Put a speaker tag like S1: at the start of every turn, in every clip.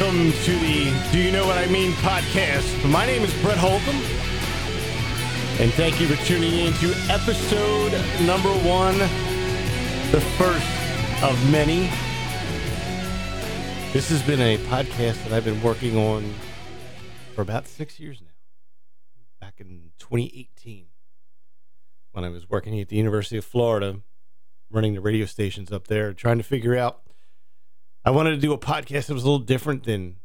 S1: welcome to the Do You Know What I Mean podcast. My name is Brett Holcomb, and thank you for tuning in to episode number one, the first of many. This has been a podcast that I've been working on for about six years now. Back in 2018, when I was working at the University of Florida, running the radio stations up there, trying to figure out I wanted to do a podcast that was a little different than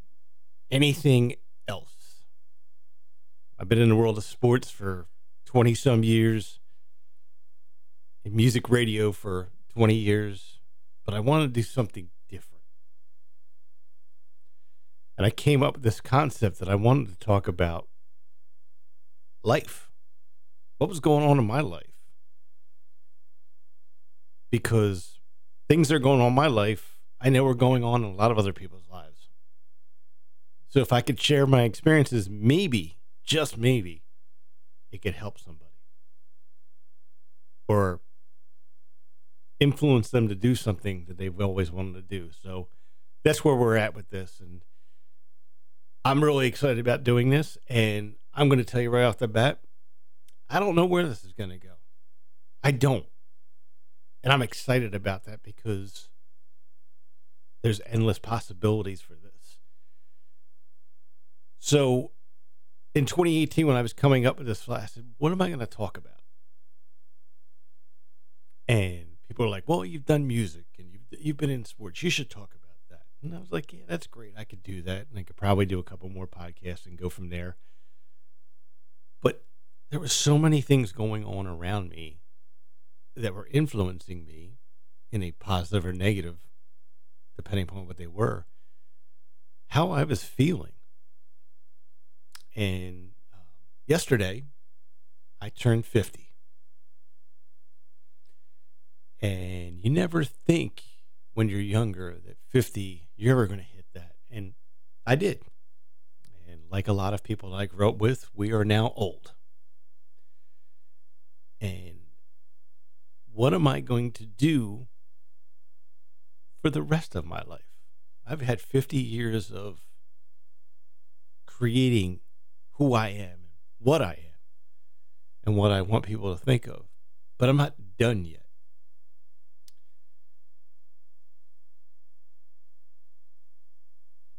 S1: anything else. I've been in the world of sports for 20 some years, in music radio for 20 years, but I wanted to do something different. And I came up with this concept that I wanted to talk about life. What was going on in my life? Because things are going on in my life I know are going on in a lot of other people's lives. So if I could share my experiences, maybe, just maybe, it could help somebody or influence them to do something that they've always wanted to do. So that's where we're at with this. And I'm really excited about doing this. And I'm going to tell you right off the bat, I don't know where this is going to go. I don't. And I'm excited about that because there's endless possibilities for this. So in 2018, when I was coming up with this, I said, what am I going to talk about? And people are like, well, you've done music and you've, you've been in sports. You should talk about that. And I was like, yeah, that's great. I could do that. And I could probably do a couple more podcasts and go from there. But there were so many things going on around me that were influencing me in a positive or negative depending upon what they were, how I was feeling. And um, yesterday, I turned 50. And you never think when you're younger that 50, you're ever going to hit that. And I did. And like a lot of people I grew up with, we are now old. And what am I going to do for the rest of my life. I've had 50 years of creating who I am and what I am and what I want people to think of, but I'm not done yet.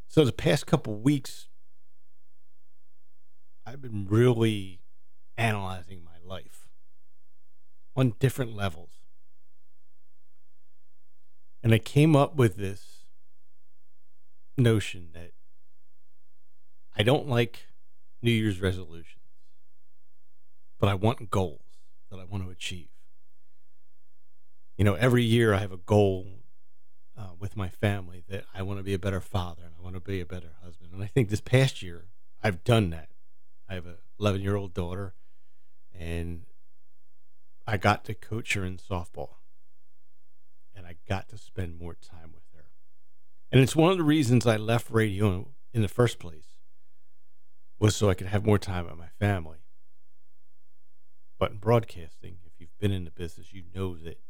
S1: So the past couple weeks, I've been really analyzing my life on different levels. And I came up with this notion that I don't like New Year's resolutions, but I want goals that I want to achieve. You know, every year I have a goal uh, with my family that I want to be a better father and I want to be a better husband. And I think this past year I've done that. I have a 11 year old daughter and I got to coach her in softball and I got to spend more time with her. And it's one of the reasons I left radio in the first place was so I could have more time with my family. But in broadcasting, if you've been in the business, you know that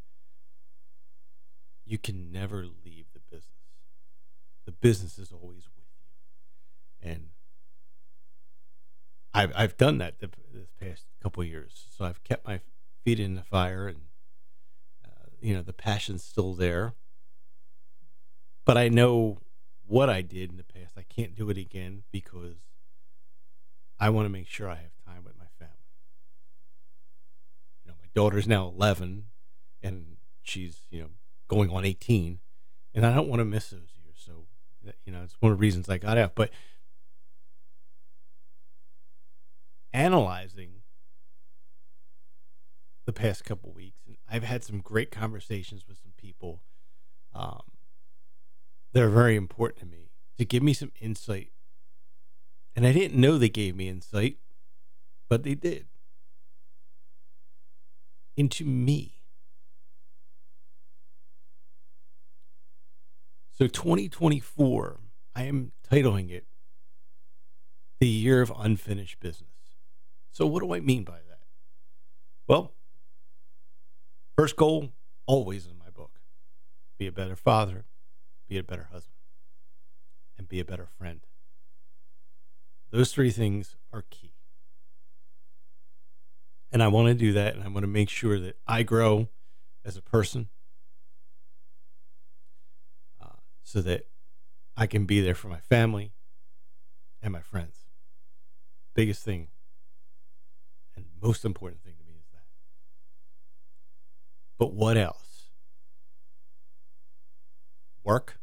S1: you can never leave the business. The business is always with you. And I've, I've done that this past couple years. So I've kept my feet in the fire and you know the passion's still there. But i know what i did in the past. I can't do it again because i want to make sure i have time with my family. You know my daughter's now 11 and she's you know going on 18 and i don't want to miss those years. So you know it's one of the reasons i got out. But analyzing the past couple weeks, I've had some great conversations with some people um, that are very important to me to give me some insight. And I didn't know they gave me insight, but they did into me. So 2024, I am titling it the year of unfinished business. So what do I mean by that? Well, First goal, always in my book be a better father, be a better husband. and be a better friend. Those three things are key. And I want to do that, and I want to make sure that I grow as a person uh, so that I can be there for my family and my friends. Biggest thing and most important thing to me is that. But what else? Work.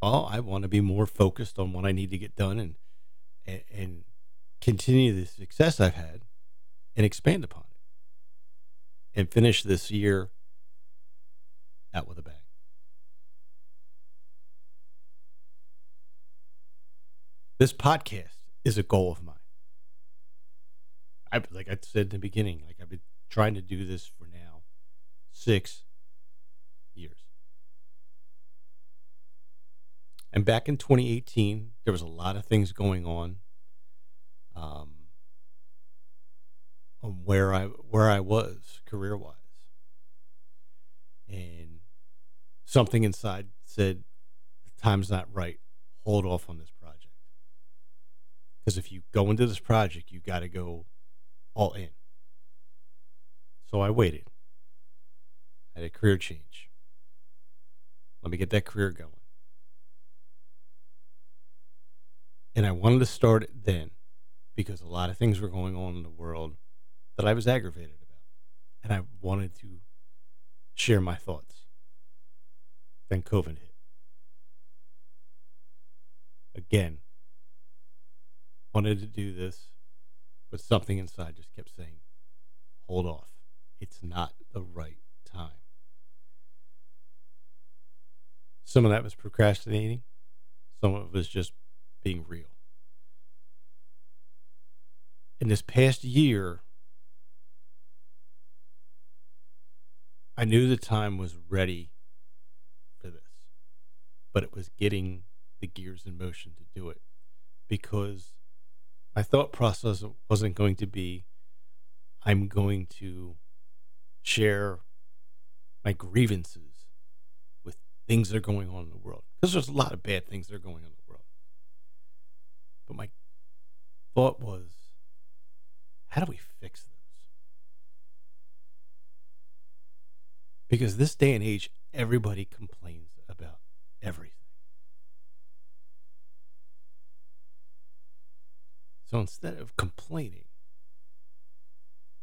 S1: Well, I want to be more focused on what I need to get done and and, and continue the success I've had and expand upon it and finish this year out with a bang. This podcast is a goal of mine. I like I said in the beginning, like I've been trying to do this for now six years. And back in 2018, there was a lot of things going on. Um, on where I where I was career wise, and something inside said, "The time's not right. Hold off on this project." Because if you go into this project, you got to go all in. So I waited. I had a career change. Let me get that career going. And I wanted to start it then because a lot of things were going on in the world that I was aggravated about. And I wanted to share my thoughts. Then COVID hit. Again, wanted to do this, but something inside just kept saying, hold off. It's not the right time. Some of that was procrastinating, some of it was just being real. In this past year, I knew the time was ready for this, but it was getting the gears in motion to do it because my thought process wasn't going to be I'm going to share my grievances with things that are going on in the world because there's a lot of bad things that are going on in the world. But my thought was, how do we fix those? Because this day and age, everybody complains about everything. So instead of complaining,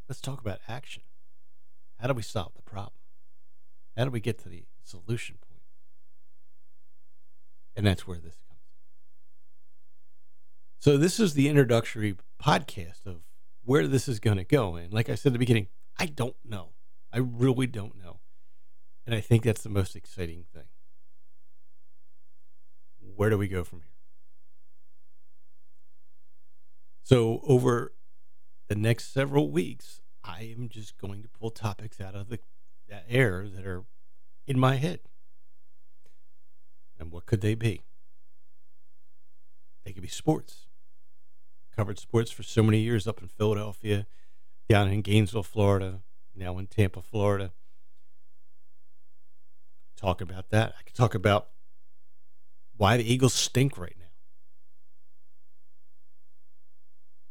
S1: let's talk about action. How do we solve the problem? How do we get to the solution point? And that's where this comes in. So this is the introductory podcast of where this is going to go. And like I said at the beginning, I don't know. I really don't know. And I think that's the most exciting thing. Where do we go from here? So over the next several weeks, I am just going to pull topics out of the that air that are in my head. And what could they be? They could be sports. covered sports for so many years up in Philadelphia, down in Gainesville, Florida, now in Tampa, Florida. Talk about that. I could talk about why the Eagles stink right now.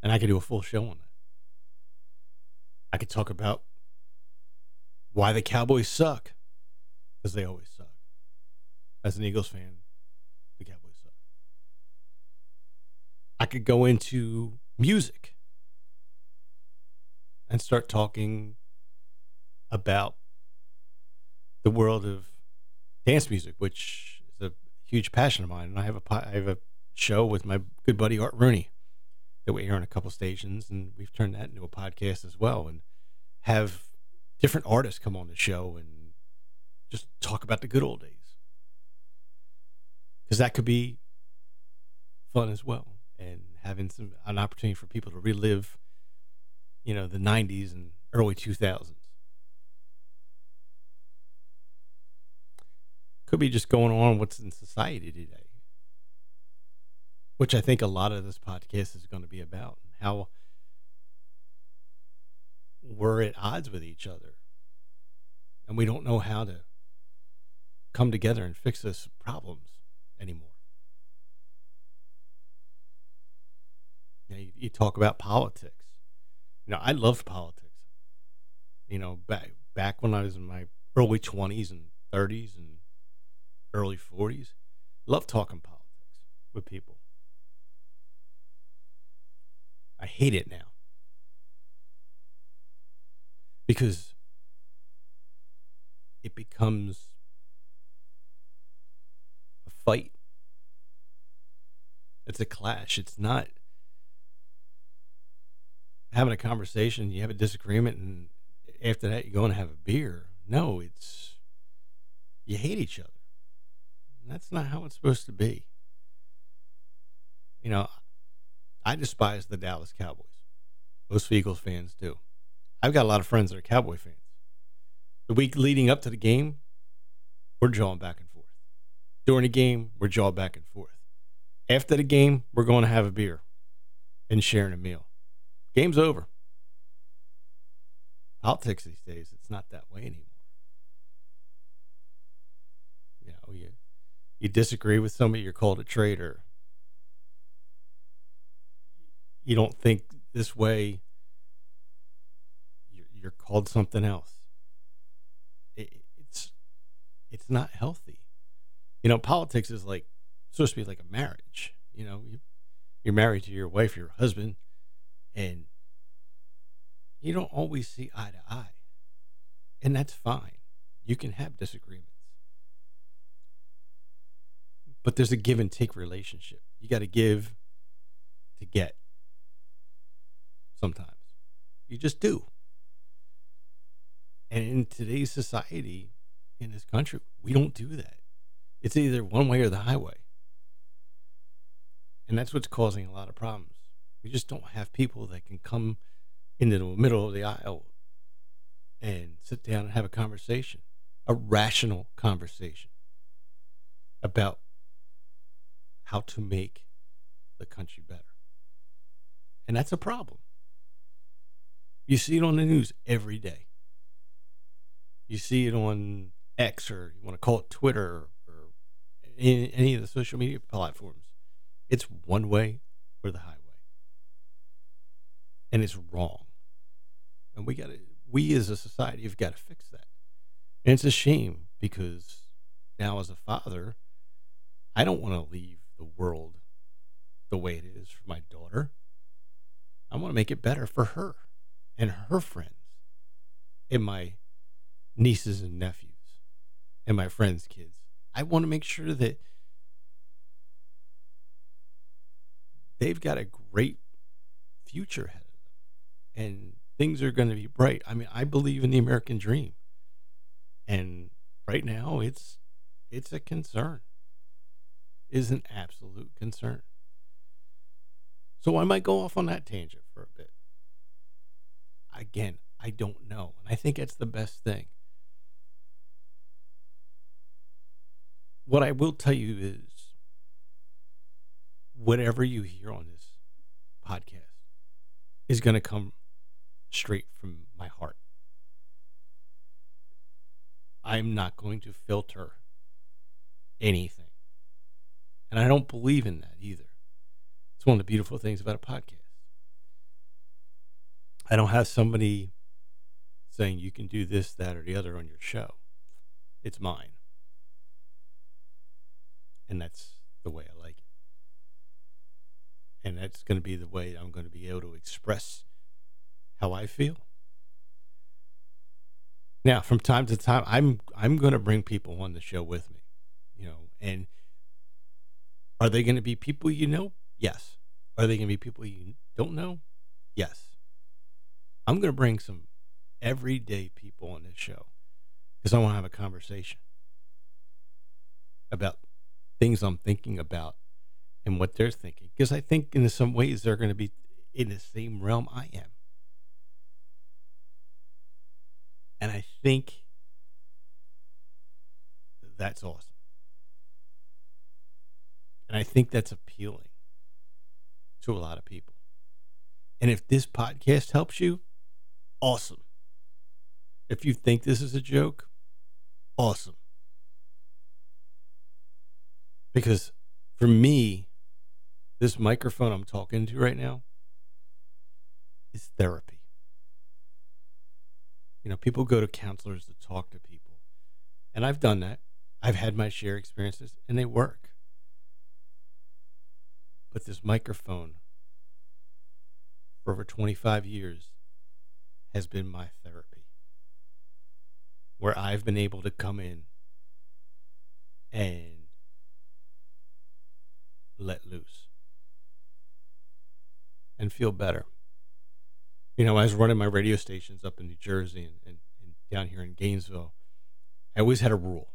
S1: And I could do a full show on that. I could talk about why the Cowboys suck, because they always suck. As an Eagles fan, the Cowboys suck. I could go into music and start talking about the world of dance music, which is a huge passion of mine. And I have a I have a show with my good buddy Art Rooney that we air on a couple stations, and we've turned that into a podcast as well, and have different artists come on the show and just talk about the good old days, because that could be fun as well, and having some an opportunity for people to relive, you know, the '90s and early 2000s. Could be just going on what's in society today which I think a lot of this podcast is going to be about, how we're at odds with each other, and we don't know how to come together and fix those problems anymore. You, you, you talk about politics. You know, I loved politics. You know, back back when I was in my early twenties and thirties and early forties, loved talking politics with people. I hate it now because it becomes a fight. It's a clash. It's not having a conversation, you have a disagreement, and after that, you go and have a beer. No, it's you hate each other. that's not how it's supposed to be. You know, I despise the Dallas Cowboys. Most Eagles fans do. I've got a lot of friends that are Cowboy fans. The week leading up to the game, we're jawing back and forth. During the game, we're jawing back and forth. After the game, we're going to have a beer and sharing a meal. Game's over. Politics these days, it's not that way anymore. You know, you, you disagree with somebody, you're called a traitor. You don't think this way, you're, called something else. It's it's not healthy. You know, politics is like supposed to be like a marriage. You know, you're married to your wife, your husband, and you don't always see eye to eye. And that's fine. You can have disagreements. But there's a give and take relationship. You got to give to get sometimes. You just do. And in today's society, in this country, we don't do that. It's either one way or the highway. And that's what's causing a lot of problems. We just don't have people that can come into the middle of the aisle and sit down and have a conversation, a rational conversation about how to make the country better. And that's a problem. You see it on the news every day. You see it on X or you want to call it Twitter or any, any of the social media platforms. It's one way or the highway. And it's wrong. And we got to, we as a society have got to fix that. And it's a shame because now, as a father, I don't want to leave the world the way it is for my daughter. I want to make it better for her and her friends and my nieces and nephews and my friends' kids. I want to make sure that they've got a great future ahead of them and things are going to be bright. I mean, I believe in the American dream. And right now it's it's a concern. Is an absolute concern. So I might go off on that tangent for a bit. Again, I don't know. And I think that's the best thing. What I will tell you is whatever you hear on this podcast is going to come straight from my heart. I'm not going to filter anything. And I don't believe in that either. It's one of the beautiful things about a podcast. I don't have somebody saying you can do this, that, or the other on your show. It's mine. And that's the way I like it. And that's going to be the way I'm going to be able to express how I feel. Now, from time to time, I'm I'm going to bring people on the show with me, you know, and are they going to be people you know? Yes. Are they going to be people you don't know? Yes. I'm going to bring some everyday people on this show because I want to have a conversation about things I'm thinking about and what they're thinking. Because I think in some ways they're going to be in the same realm I am. And I think that's awesome. And I think that's appealing to a lot of people. And if this podcast helps you, awesome. If you think this is a joke, awesome. Because for me, this microphone I'm talking to right now is therapy. You know, people go to counselors to talk to people. And I've done that. I've had my share experiences and they work. But this microphone for over 25 years has been my therapy. Where I've been able to come in and let loose and feel better. You know, I was running my radio stations up in New Jersey and, and, and down here in Gainesville. I always had a rule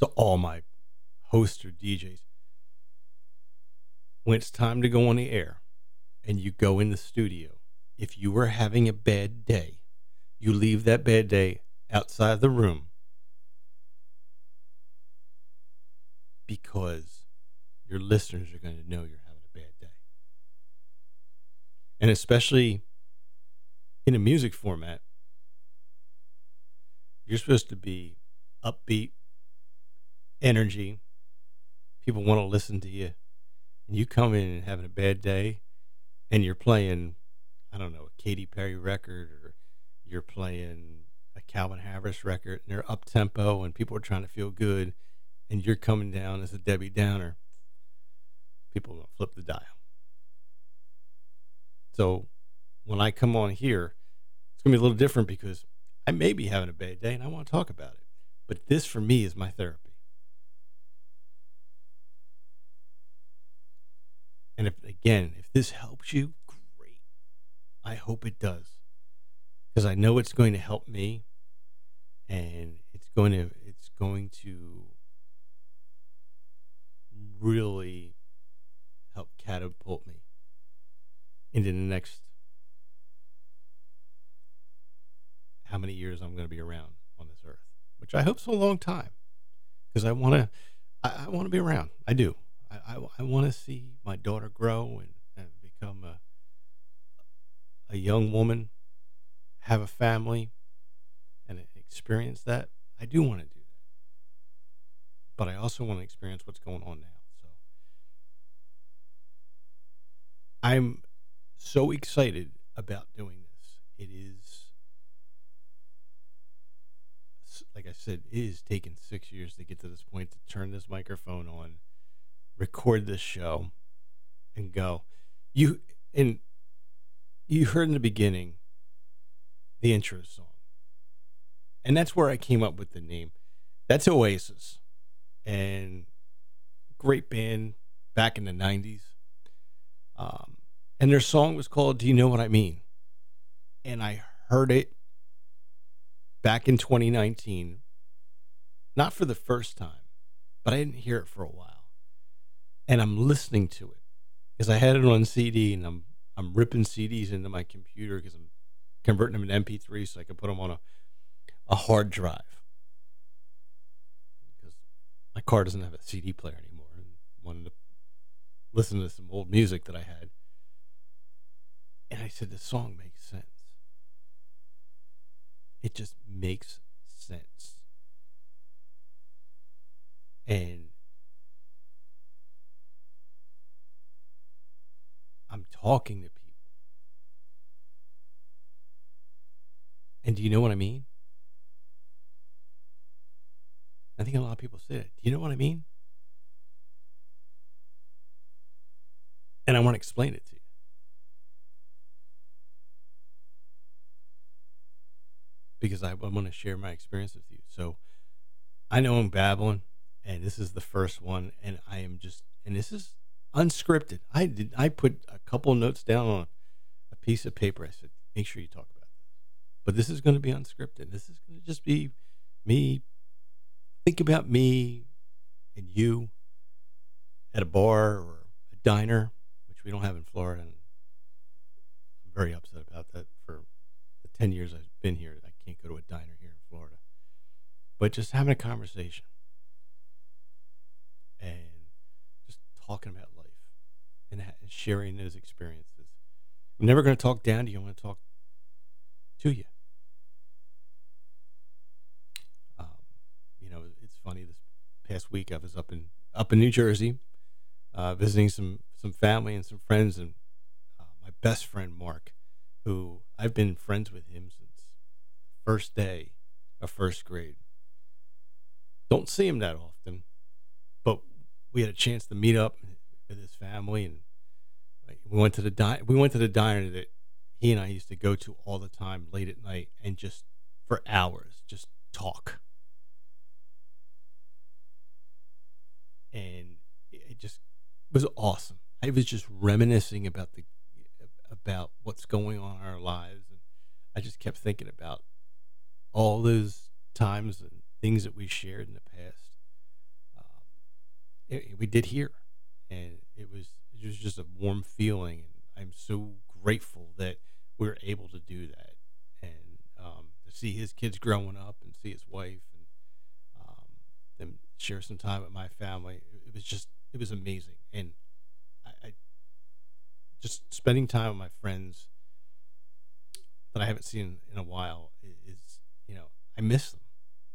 S1: to all my hosts or DJs. When it's time to go on the air and you go in the studio, if you were having a bad day, you leave that bad day outside the room because your listeners are going to know you're having a bad day. And especially in a music format, you're supposed to be upbeat, energy. People want to listen to you. And you come in and having a bad day and you're playing, I don't know, a Katy Perry record or you're playing a Calvin Harris record and they're up tempo and people are trying to feel good and you're coming down as a Debbie Downer, people will flip the dial. So when I come on here, it's going to be a little different because I may be having a bad day and I want to talk about it. But this for me is my therapy. And if again, if this helps you. I hope it does. Because I know it's going to help me and it's going to it's going to really help catapult me into the next how many years I'm going to be around on this earth, which I hope is a long time because I want to I, I want to be around. I do. I, I, I want to see my daughter grow and, and become a a young woman, have a family, and experience that. I do want to do that, but I also want to experience what's going on now. So I'm so excited about doing this. It is like I said, it is taken six years to get to this point to turn this microphone on, record this show, and go. You and you heard in the beginning the intro song, and that's where I came up with the name. That's Oasis, and great band back in the '90s. Um, and their song was called "Do You Know What I Mean?" And I heard it back in 2019, not for the first time, but I didn't hear it for a while. And I'm listening to it because I had it on CD and I'm I'm ripping CDs into my computer because I'm converting them to MP3 so I can put them on a, a hard drive. Because my car doesn't have a CD player anymore and wanted to listen to some old music that I had. And I said, the song makes sense. It just makes sense. And I'm talking to people. And do you know what I mean? I think a lot of people say it. Do you know what I mean? And I want to explain it to you. because I, want to share my experience with you. So I know I'm babbling, and this is the first one, and I am just, and this is unscripted. I did, I put a couple notes down on a piece of paper. I said, make sure you talk about this, but this is going to be unscripted. This is going to just be me. Think about me and you at a bar or a diner, which we don't have in Florida. And I'm very upset about that. For the 10 years I've been here, I can't go to a diner here in Florida. But just having a conversation and just talking about and, sharing those experiences. I'm never going to talk down to you. I'm going to talk to you. Um, you know, it's funny. This past week I was up in up in New Jersey, uh, visiting some some family and some friends, and uh, my best friend Mark, who I've been friends with him since first day of first grade. Don't see him that often, but we had a chance to meet up with his family, and we went to the di- we went to the diner that he and I used to go to all the time late at night, and just for hours, just talk. And it just was awesome. I was just reminiscing about the about what's going on in our lives, and I just kept thinking about all those times and things that we shared in the past. Um, we did here, and it was it was just a warm feeling, and I'm so grateful that we are able to do that, and um, to see his kids growing up, and see his wife, and um, them share some time with my family. It, was just it was amazing, and I, I just spending time with my friends that I haven't seen in a while is, you know, I miss them.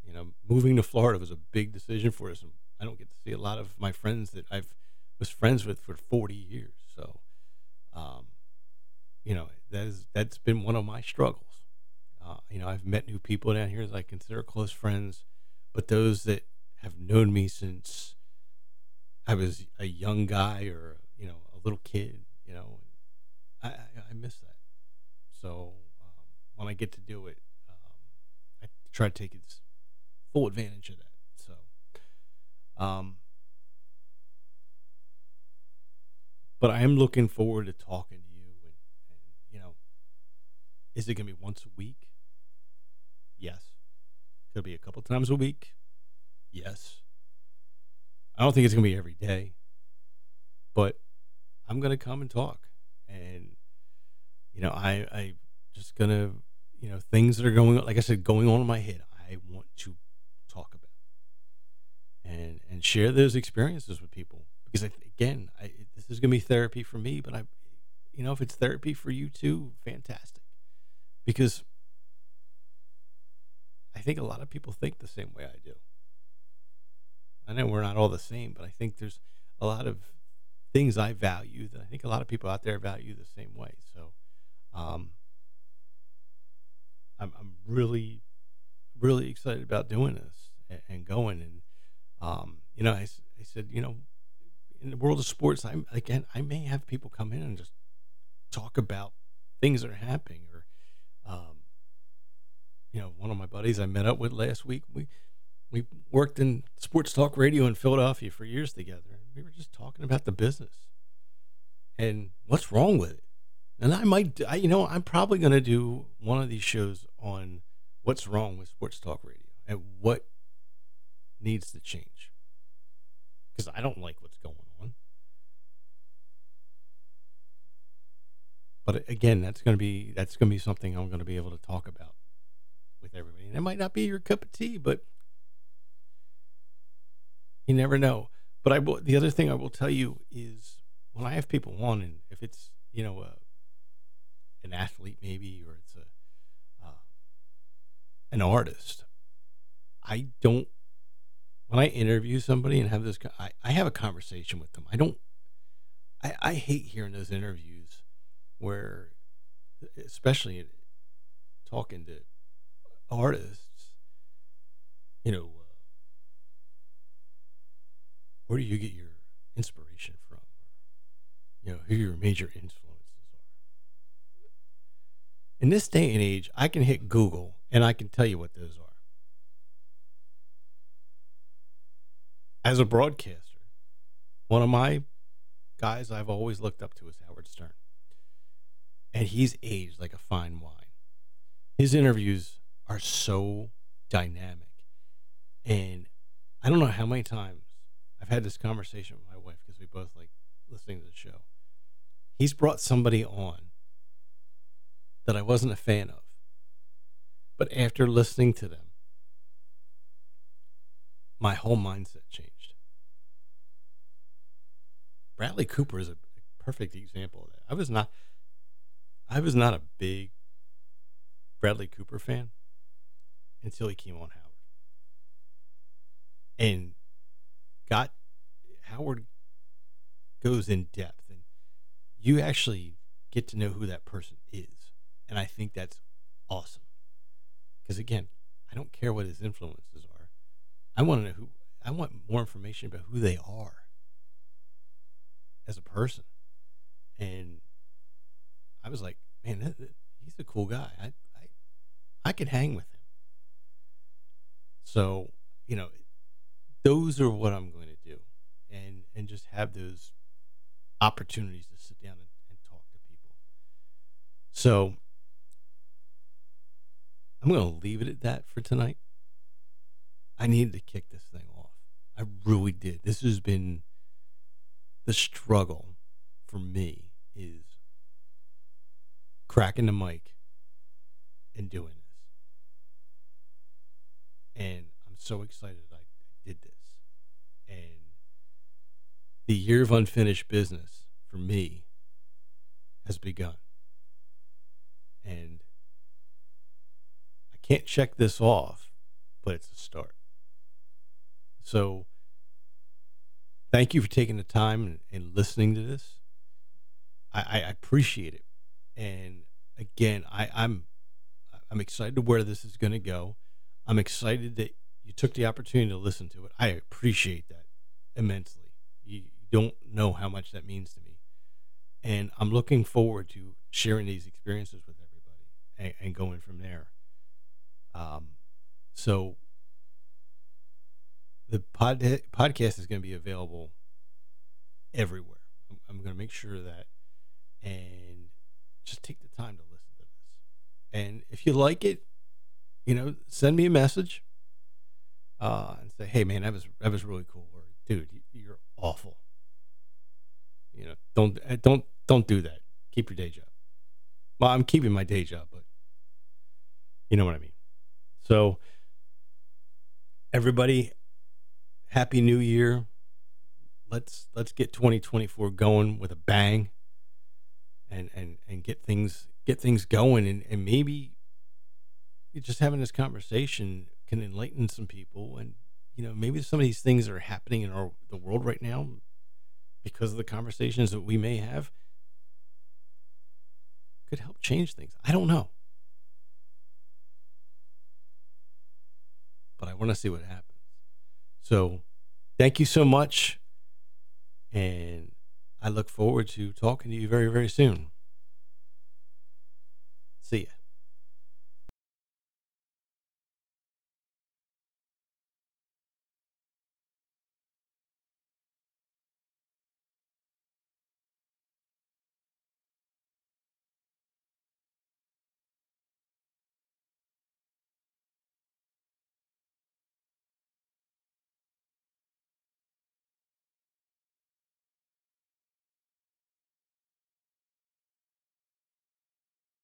S1: You know, moving to Florida was a big decision for us, and I don't get to see a lot of my friends that I've was friends with for 40 years. So, um, you know, that is that's been one of my struggles. Uh, you know, I've met new people down here that I consider close friends, but those that have known me since I was a young guy or you know a little kid, you know, I I, I miss that. So um, when I get to do it, um, I try to take full advantage of that. So, um, but I am looking forward to talking to you. And, and you know, is it going to be once a week? Yes. Could be a couple times a week. Yes. I don't think it's going to be every day, but I'm going to come and talk. And, you know, I, I just going to, you know, things that are going on, like I said, going on in my head, I want to talk about and, and share those experiences with people because I, again, I, this is going to be therapy for me, but I, you know, if it's therapy for you too, fantastic. Because I think a lot of people think the same way I do. I know we're not all the same, but I think there's a lot of things I value that I think a lot of people out there value the same way. So, um, I'm, I'm really, really excited about doing this and, and going. And, um, you know, I, I said, you know, in the world of sports, I'm again, I may have people come in and just talk about things that are happening, or, um, you know, one of my buddies I met up with last week, we we worked in sports talk radio in Philadelphia for years together, and we were just talking about the business and what's wrong with it. And I might, I, you know, I'm probably going to do one of these shows on what's wrong with sports talk radio and what needs to change because I don't like what's going on. But again, that's going to be that's going to be something I'm going to be able to talk about with everybody. And it might not be your cup of tea, but you never know. But I. The other thing I will tell you is when I have people on, and if it's you know a, an athlete maybe, or it's a uh, an artist, I don't when I interview somebody and have this, I, I have a conversation with them. I don't, I, I hate hearing those interviews where, especially talking to artists, you know, uh, where do you get your inspiration from? You know, who your major influences are. In this day and age, I can hit Google and I can tell you what those are. as a broadcaster, one of my guys I've always looked up to is Howard Stern. And he's aged like a fine wine. His interviews are so dynamic. And I don't know how many times I've had this conversation with my wife because we both like listening to the show. He's brought somebody on that I wasn't a fan of. But after listening to them, my whole mindset changed. Bradley Cooper is a perfect example of that. I was not I was not a big Bradley Cooper fan until he came on Howard. And got Howard goes in depth and you actually get to know who that person is. And I think that's awesome. Because again, I don't care what his influences are. I want to know who I want more information about who they are as a person. And I was like, man, he's a cool guy. I, I I could hang with him. So, you know, those are what I'm going to do. And and just have those opportunities to sit down and, and talk to people. So I'm going to leave it at that for tonight. I needed to kick this thing off. I really did. This has been the struggle for me is cracking the mic and doing this. And I'm so excited I, did this. And the year of unfinished business for me has begun. And I can't check this off, but it's a start. So thank you for taking the time and, and listening to this. I, I, appreciate it. And again, I, I'm I'm excited to where this is going to go. I'm excited that you took the opportunity to listen to it. I appreciate that immensely. You, don't know how much that means to me. And I'm looking forward to sharing these experiences with everybody and, and going from there. Um, so the pod, podcast is going to be available everywhere. I'm, I'm going to make sure that, and just take the time to listen to this. And if you like it, you know, send me a message uh, and say, "Hey, man, that was that was really cool," or "Dude, you're awful." You know, don't uh, don't don't do that. Keep your day job. Well, I'm keeping my day job, but you know what I mean. So, everybody, happy New Year. Let's let's get 2024 going with a bang, and and and get things get things going, and and maybe just having this conversation can enlighten some people, and you know maybe some of these things that are happening in our the world right now because of the conversations that we may have could help change things. I don't know. But I want to see what happens. So thank you so much. And I look forward to talking to you very, very soon. See ya.